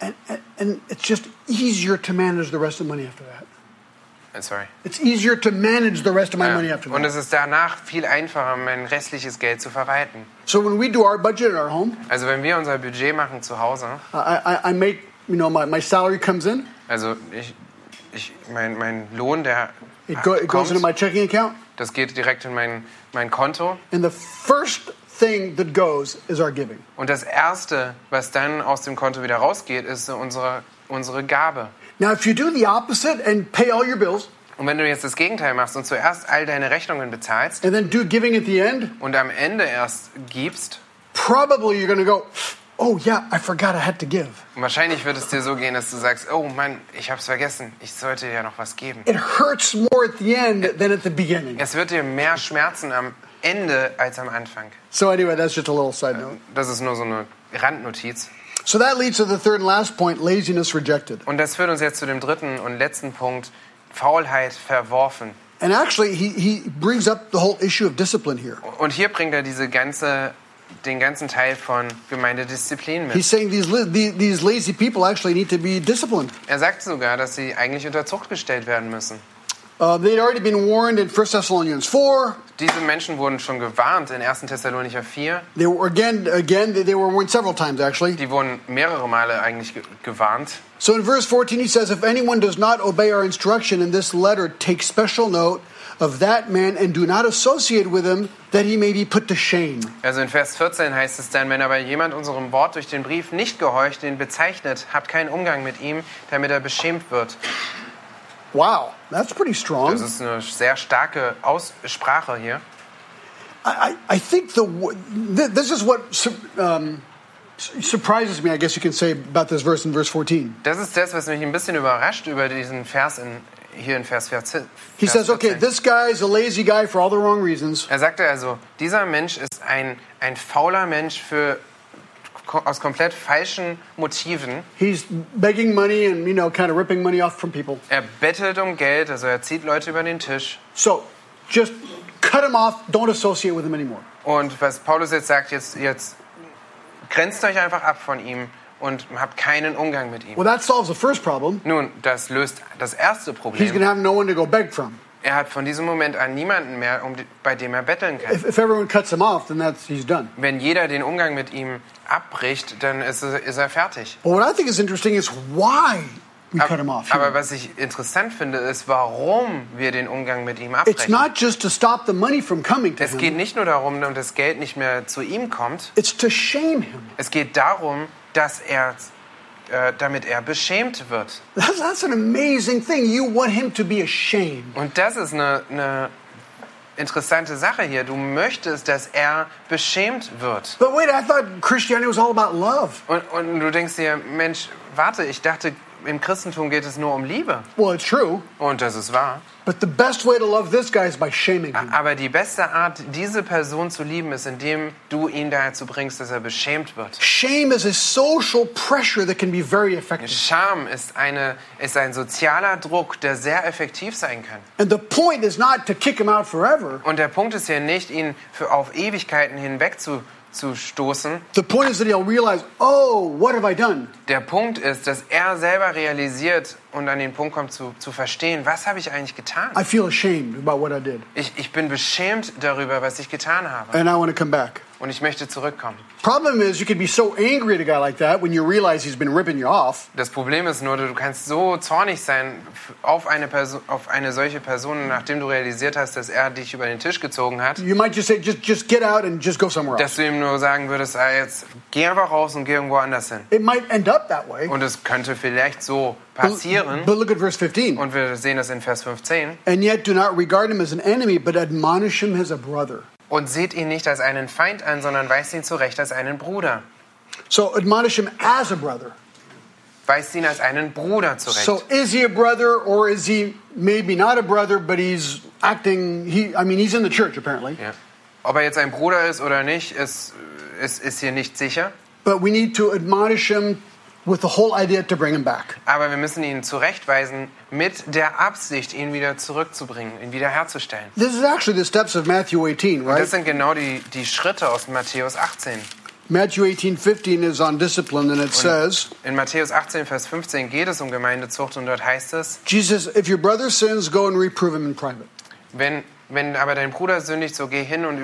and, and, and it's just easier to manage the rest of the money after that. Äh, Sorry. It's easier to manage the rest of my money Ja. after Und that. es ist danach viel einfacher, mein restliches Geld zu verwalten. So when we do our budget at our home, Also wenn wir unser Budget machen zu Hause, I, I, I make, you know, my, my salary comes in, also ich, ich, mein, mein Lohn, der it, go, it goes into kommt, my checking account, das geht direkt in mein, mein Konto. and the first thing that goes is our giving. Und das Erste, was dann aus dem Konto wieder rausgeht, ist unsere, unsere Gabe. Now, if you do the opposite and pay all your bills, Und wenn du jetzt das Gegenteil machst und zuerst all deine Rechnungen bezahlst and then do giving at the end, und am Ende erst gibst, probably you're going to go, oh, yeah, I forgot I had to give. wahrscheinlich wird es dir so gehen, dass du sagst, oh Mann, ich hab's vergessen, ich sollte ja noch was geben. It hurts more at the end than at the beginning. Es wird dir mehr schmerzen am Ende als am Anfang. So, anyway, that's just a little side note. Das ist nur so eine Randnotiz. So, that leads to the third and last point laziness rejected. Und das führt uns jetzt zu dem dritten und letzten Punkt, Faulheit verworfen. And actually, he, he brings up the whole issue of discipline here. Und hier bringt er diese ganze, den ganzen Teil von Gemeindedisziplin mit. He's saying these, these lazy people actually need to be disciplined. Er sagt sogar, dass sie eigentlich unter Zucht gestellt werden müssen. Uh, they'd already been warned in 1 Thessalonians 4. Diese Menschen wurden schon gewarnt in 1. Thessalonicher 4. They were, again, again, they- were warned several times, actually. Die wurden mehrere Male eigentlich ge gewarnt. So in verse 14, he says, If anyone does not obey our instruction in this letter, take special note of that man and do not associate with him, that he may be put to shame. Also in Vers 14 heißt es dann, wenn aber jemand unserem Wort durch den Brief nicht gehorcht, den bezeichnet, habt keinen Umgang mit ihm, damit er beschämt wird. Wow, that's pretty strong. Das ist eine sehr starke Aussprache hier. I, I think the this is what um, su- surprises me, I guess you can say, about this verse in verse 14. Das ist das, was mich ein bisschen überrascht über diesen Vers in, hier in Vers 14. He Vers says, okay, 14. this guy is a lazy guy for all the wrong reasons. Er sagte also, dieser Mensch ist ein, ein fauler Mensch für, aus komplett falschen Motiven. He's begging money and, you know, kind of ripping money off from people. Er bettelt um Geld, also er zieht Leute über den Tisch. So just cut him off. Don't associate with him anymore. Und was Paulus jetzt sagt, jetzt, jetzt grenzt euch einfach ab von ihm und habt keinen Umgang mit ihm. Well, that solves the first problem. Nun, das löst das erste He's going Problem. to have no one to go beg from. Er hat von diesem Moment an niemanden mehr, um, bei dem er betteln kann. If, if everyone cuts him off, then that's he's done. Wenn jeder den Umgang mit ihm abbricht, dann ist er, ist er fertig. But what I think is interesting is why we cut him off. Aber was ich interessant finde, ist, warum wir den Umgang mit ihm It's abbrechen. not just to stop the money from coming to Es geht him. nicht nur darum, dass das Geld nicht mehr zu ihm kommt. It's to shame him. Es geht darum, dass er, äh, damit er beschämt wird. That's, that's an amazing thing. You want him to be ashamed. Und das ist eine, eine interessante Sache hier. Du möchtest, dass er beschämt wird. But wait, I thought Christianity was all about love. Und, und du denkst dir, Mensch, warte, ich dachte, im Christentum geht es nur um Liebe. Well, it's true. Und das ist wahr. But the best way to love this guy is by shaming him. Aber die beste Art, diese Person zu lieben, ist, indem du ihn dazu bringst, dass er beschämt wird. Shame is a social pressure that can be very effective. Scham ist, eine, ist ein sozialer Druck, der sehr effektiv sein kann. And the point is not to kick him out forever. Und der Punkt ist hier nicht, ihn für auf Ewigkeiten hinweg zu, zu stoßen. The point is that he'll realize, oh, what have I done? Der Punkt ist, dass er selber realisiert und an den Punkt kommt zu, zu verstehen, was habe ich eigentlich getan? I feel ashamed about what I did. Ich, ich bin beschämt darüber, was ich getan habe. And I want to come back. Und ich möchte zurückkommen. Problem is, you could be so angry at a guy like that when you realize he's been ripping you off. Das Problem ist nur, du kannst so zornig sein auf eine, Person, auf eine solche Person, nachdem du realisiert hast, dass er dich über den Tisch gezogen hat, You might just say, just, just get out and just go somewhere dass else. du ihm nur sagen würdest, ah, jetzt geh einfach raus und geh irgendwo anders hin. It might end up that way. Und es könnte vielleicht so passieren. but look at verse 15. Und wir sehen das in Vers 15. And yet do not regard him as an enemy, but admonish him as a brother. Und seht ihn nicht als einen Feind an, sondern weist ihn zurecht als einen Bruder. So admonish him as a brother. Weist ihn als einen Bruder zurecht. So is he a brother or is he maybe not a brother, but he's acting, he, I mean, he's in the church apparently. ja. Ob er jetzt ein Bruder ist oder nicht, ist, ist, ist hier nicht sicher. But we need to admonish him with the whole idea to bring him back. Aber wir müssen ihn zurechtweisen mit der Absicht, ihn wieder zurückzubringen, ihn wiederherzustellen. This is actually the steps of Matthew 18, Und right? das sind genau die, die Schritte aus Matthäus 18. Matthew 18, 15 is on discipline, and it says, In Matthäus 18, Vers 15 geht es um Gemeindezucht und dort heißt es, Jesus, if your brother sins, go and reprove him in private. wenn, wenn aber dein Bruder sündigt, so geh hin und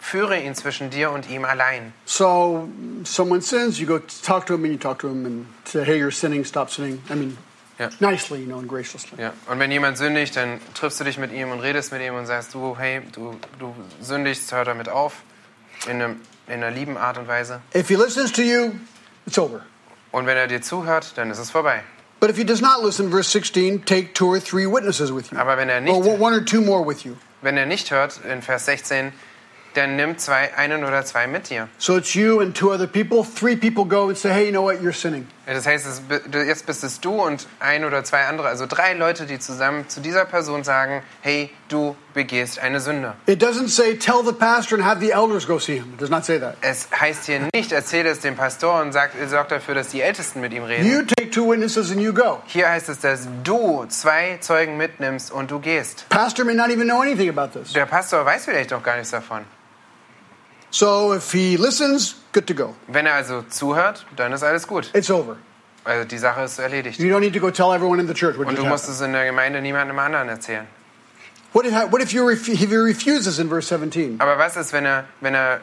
überführe ihn zwischen dir und ihm allein. So someone sins, you go talk to him and you talk to him and say, hey, you're sinning, stop sinning. I mean, Ja. nicely, you know, and graciously. Ja. Und wenn jemand sündigt, dann triffst du dich mit ihm und redest mit ihm und sagst, du, hey, du, du sündigst, hör damit auf. In, einem, in einer lieben Art und Weise. If he listens to you, it's over. Und wenn er dir zuhört, dann ist es vorbei. But if he does not listen, verse 16, take two or three witnesses with you. Aber wenn er nicht, Or one or two more with you. wenn er nicht hört, in Vers 16, dann nimm zwei, einen oder zwei mit dir. So it's you and two other people. Three people go and say, hey, you know what, you're sinning. Das heißt, jetzt bist es du und ein oder zwei andere, also drei Leute, die zusammen zu dieser Person sagen, hey, du begehst eine Sünde. It doesn't say, tell the pastor and have the elders go see him. It does not say that. Es heißt hier nicht, erzähle es dem Pastor und sag, sorg dafür, dass die Ältesten mit ihm reden. You take two witnesses and you go. Hier heißt es, dass du zwei Zeugen mitnimmst und du gehst. Pastor may not even know anything about this. Der Pastor weiß vielleicht doch gar nichts davon. So if he listens, good to go. Wenn er also zuhört, dann ist alles gut. It's over. Also die Sache ist erledigt. You don't need to go tell everyone in the church what Und du musst happened. es in der Gemeinde niemandem anderen erzählen. What if, what if, you ref, if he refuses in verse 17? Aber was ist, wenn er, wenn er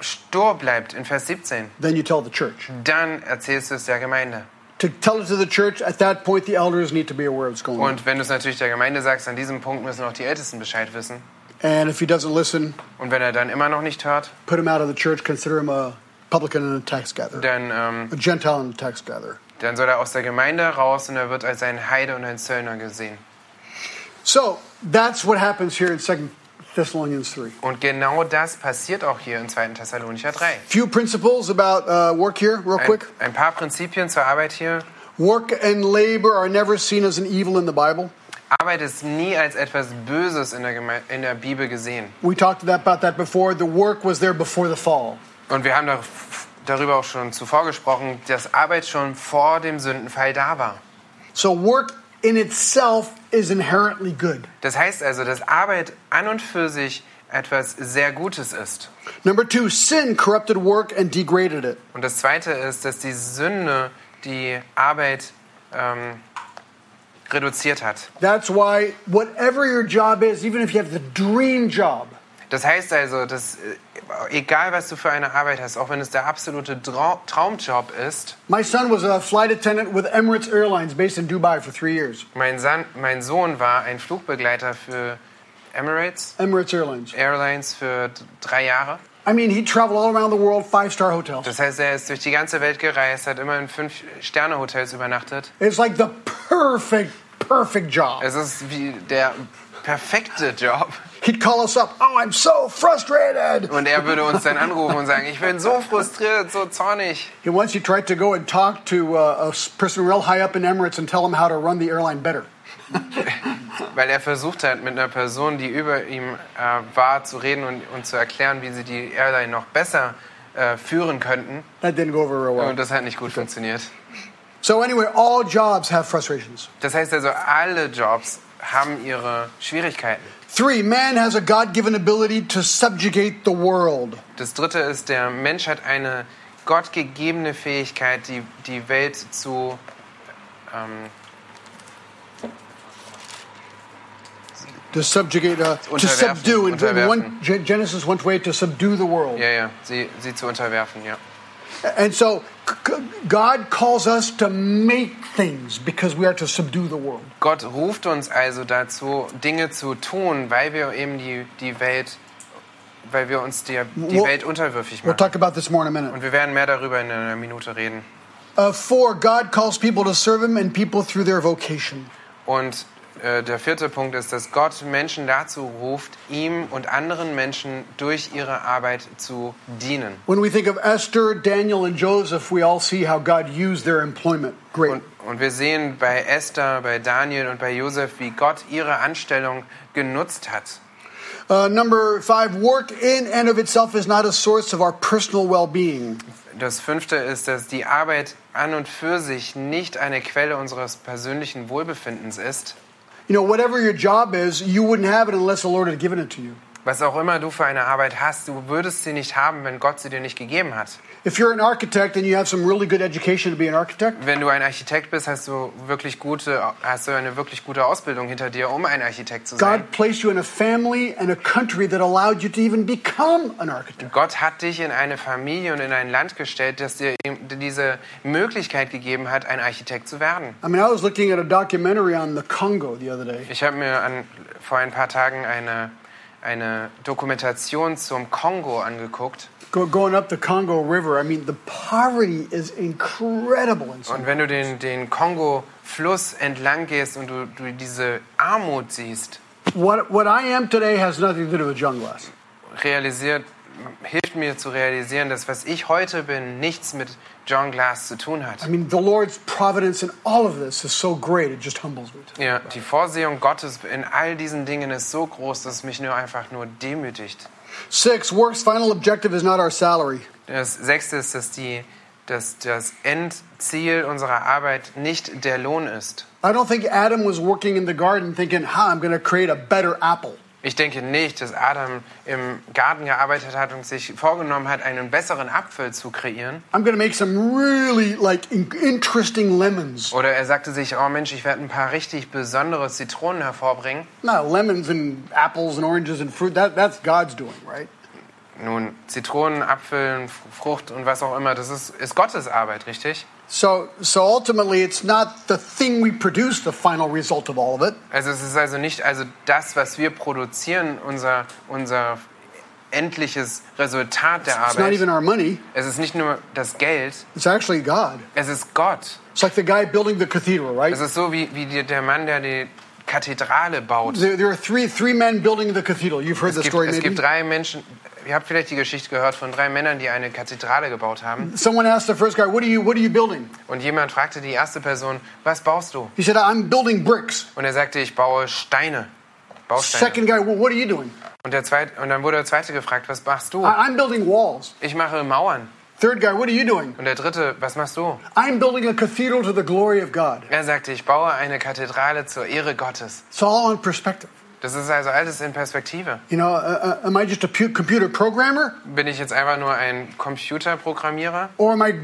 stur bleibt in Vers 17? Then you tell the church. Dann erzählst du es der Gemeinde. To tell it to the church, at that point, the elders need to be aware of what's going on. Und wenn du es natürlich der Gemeinde sagst, an diesem Punkt müssen auch die Ältesten Bescheid wissen. And if he doesn't listen, Und wenn er dann immer noch nicht hört, put him out of the church, consider him a publican and a tax gatherer, dann, ähm, a Gentile and a tax gatherer. dann soll er aus der Gemeinde raus und er wird als ein Heide und ein Zöllner gesehen. So that's what happens here in 2 Thessalonians 3. Und genau das passiert auch hier in 2. Thessalonicher 3. Few principles about uh, work here, real Ein, quick. ein paar Prinzipien zur Arbeit hier. Work and labor are never seen as an evil in the Bible. Arbeit ist nie als etwas Böses in der, Geme in der Bibel gesehen. We talked about that before. The work was there before the fall. Und wir haben dar darüber auch schon zuvor gesprochen, dass Arbeit schon vor dem Sündenfall da war. So work in itself is inherently good. Das heißt also, dass Arbeit an und für sich etwas sehr Gutes ist. Number two, sin corrupted work and degraded it. Und das Zweite ist, dass die Sünde die Arbeit ähm, reduziert hat. That's why whatever your job is, even if you have the dream job, Das heißt also, dass äh, egal was du für eine Arbeit hast, auch wenn es der absolute Trau Traumjob ist, My son was a flight attendant with Emirates Airlines based in Dubai for three years. mein, San mein Sohn war ein Flugbegleiter für Emirates Emirates Airlines. Airlines für drei Jahre. I mean, he traveled all around the world, five star hotels. Das heißt, er ist durch die ganze Welt gereist, hat immer in Fünf-Sterne-Hotels übernachtet. It's like the perfect, perfect job. Es ist wie der perfekte Job. He'd call us up. Oh, I'm so frustrated. Und er würde uns dann anrufen und sagen, ich bin so frustriert, so zornig. He once he tried to go and talk to uh, a person real high up in Emirates and tell him how to run the airline better. Weil er versucht hat, mit einer Person, die über ihm äh, war, zu reden und, und zu erklären, wie sie die Airline noch besser äh, führen könnten. That didn't go over real well. Und das hat nicht gut funktioniert. So anyway, all jobs have frustrations. Das heißt also, alle Jobs haben ihre Schwierigkeiten. Three, man has a God-given ability to subjugate the world. Das dritte ist, der Mensch hat eine gottgegebene Fähigkeit, die, die Welt zu ähm, To subjugate, uh, to subdue. In, one, Gen- Genesis 1:8, to subdue the world. ja, ja, sie, sie zu unterwerfen, ja. And so God calls us to make things because we are to subdue the world. Gott ruft uns also dazu, Dinge zu tun, weil wir eben die, die Welt, weil wir uns die, die Welt unterwürfig machen. We'll talk about this more in a minute. Und wir werden mehr darüber in einer Minute reden. Uh, four, God calls people to serve Him and people through their vocation. Und der vierte Punkt ist, dass Gott Menschen dazu ruft, ihm und anderen Menschen durch ihre Arbeit zu dienen. When we think of Esther, Daniel, and Joseph, we all see how God used their employment. Great. Und, und wir sehen bei Esther, bei Daniel und bei Josef, wie Gott ihre Anstellung genutzt hat. Uh, number five, work in and of itself is not a source of our personal well being. Das fünfte ist, dass die Arbeit an und für sich nicht eine Quelle unseres persönlichen Wohlbefindens ist. You know, whatever your job is, you wouldn't have it unless the Lord had given it to you. Was auch immer du für eine Arbeit hast, du würdest sie nicht haben, wenn Gott sie dir nicht gegeben hat. If you're an architect and you have some really good education to be an architect, Wenn du ein Architekt bist, hast du wirklich gute, hast du eine wirklich gute Ausbildung hinter dir, um ein Architekt zu sein. God placed you in a family and a country that allowed you to even become an architect. Gott hat dich in eine Familie und in ein Land gestellt, das dir diese Möglichkeit gegeben hat, ein Architekt zu werden. I mean, I was looking at a documentary on the Congo the other day. Ich habe mir an, vor ein paar Tagen eine, eine Dokumentation zum Kongo angeguckt. Go, going up the Congo River, I mean, the poverty is incredible in some Und wenn du den, den Kongo-Fluss entlang gehst und du, du diese Armut siehst, What, what I am today has nothing to do with John Glass. realisiert, hilft mir zu realisieren, dass was ich heute bin, nichts mit John Glass zu tun hat. I mean, the Lord's providence in all of this is so great, it just humbles me. Ja, die Vorsehung Gottes in all diesen Dingen ist so groß, dass es mich nur einfach nur demütigt. Six, work's final objective is not our salary. Das sechste ist, dass, die, dass das Endziel unserer Arbeit nicht der Lohn ist. I don't think Adam was working in the garden thinking, ha, I'm going to create a better apple. Ich denke nicht, dass Adam im Garten gearbeitet hat und sich vorgenommen hat, einen besseren Apfel zu kreieren. I'm to make some really like in- interesting lemons. Oder er sagte sich, oh Mensch, ich werde ein paar richtig besondere Zitronen hervorbringen. No, lemons and apples and oranges and fruit, that, that's God's doing, right? Nun, Zitronen, Apfel, Frucht und was auch immer, das ist, ist Gottes Arbeit, richtig? So, so ultimately, it's not the thing we produce, the final result of all of it. Also es ist also nicht also das, was wir produzieren, unser, unser endliches Resultat der It's not even our money, Es ist nicht nur das Geld, it's actually God. es ist Gott. It's like the guy building the cathedral, right? Es ist so wie, wie der Mann, der die Kathedrale baut. There, there are three, three men building the cathedral. You've heard Es the gibt, story, es maybe. gibt drei Menschen, ihr habt vielleicht die Geschichte gehört von drei Männern, die eine Kathedrale gebaut haben. Someone asked the first guy, what are, you, what are you building? Und jemand fragte die erste Person, was baust du? He said, I'm building bricks. Und er sagte, ich baue Steine. Bausteine. Second guy, well, what are you doing? Und, der zweite, und dann wurde der zweite gefragt, was machst du? I'm building walls. Ich mache Mauern. Third guy, what are you doing? Und der dritte, was machst du? I'm building a cathedral to the glory of God. Er sagte, ich baue eine Kathedrale zur Ehre Gottes. It's all on perspective. Das ist also alles in Perspektive. You know, uh, uh, am I just a pu- computer programmer Bin ich jetzt einfach nur ein Computerprogrammierer? or am I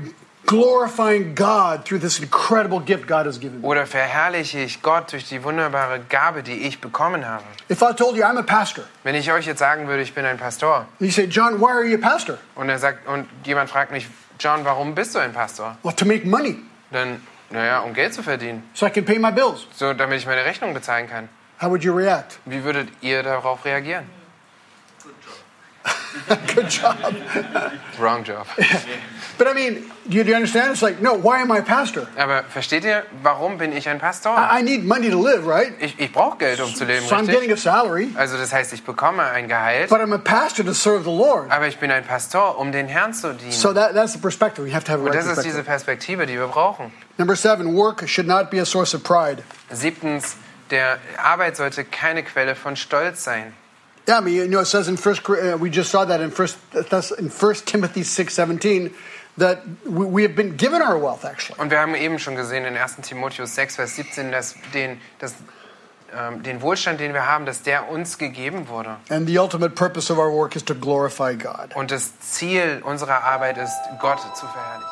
glorifying God through this incredible gift God has given me? Oder verherrliche ich Gott durch die wunderbare Gabe, die ich bekommen habe? If I told you I'm a pastor, Wenn ich euch jetzt sagen würde, ich bin ein Pastor you say, John, why are you a pastor? und er sagt und jemand fragt mich, John, warum bist du ein Pastor? Well, to make money, Dann, naja, um Geld zu verdienen, so I can pay my bills. so damit ich meine Rechnung bezahlen kann. How would you react? Wie würdet ihr darauf reagieren? Good job. Wrong job. But I mean, do you, understand? It's like, no, why am I a pastor? Aber versteht ihr, warum bin ich ein Pastor? I, I need money to live, right? Ich, ich brauche Geld, um zu leben, So I'm getting a salary, Also das heißt, ich bekomme ein Gehalt, but I'm a pastor to serve the Lord. aber ich bin ein Pastor, um den Herrn zu dienen. So that, that's the perspective. You have to have a Und right das ist diese perspective. Perspektive, die wir brauchen. Number seven, work should not be a source of pride. Siebtens, der Arbeit sollte keine Quelle von Stolz sein. Yeah, I mean, you know, it says in First, uh, we just saw that in First, in First Timothy six seventeen, that we have been given our wealth. Actually, Und wir haben eben schon gesehen in 1. Timotheus 6, Vers 17, dass den, dass, ähm, den Wohlstand, den wir haben, dass der uns gegeben wurde. and the ultimate purpose of our work is to glorify God. Und das Ziel unserer Arbeit ist, Gott zu verherrlichen.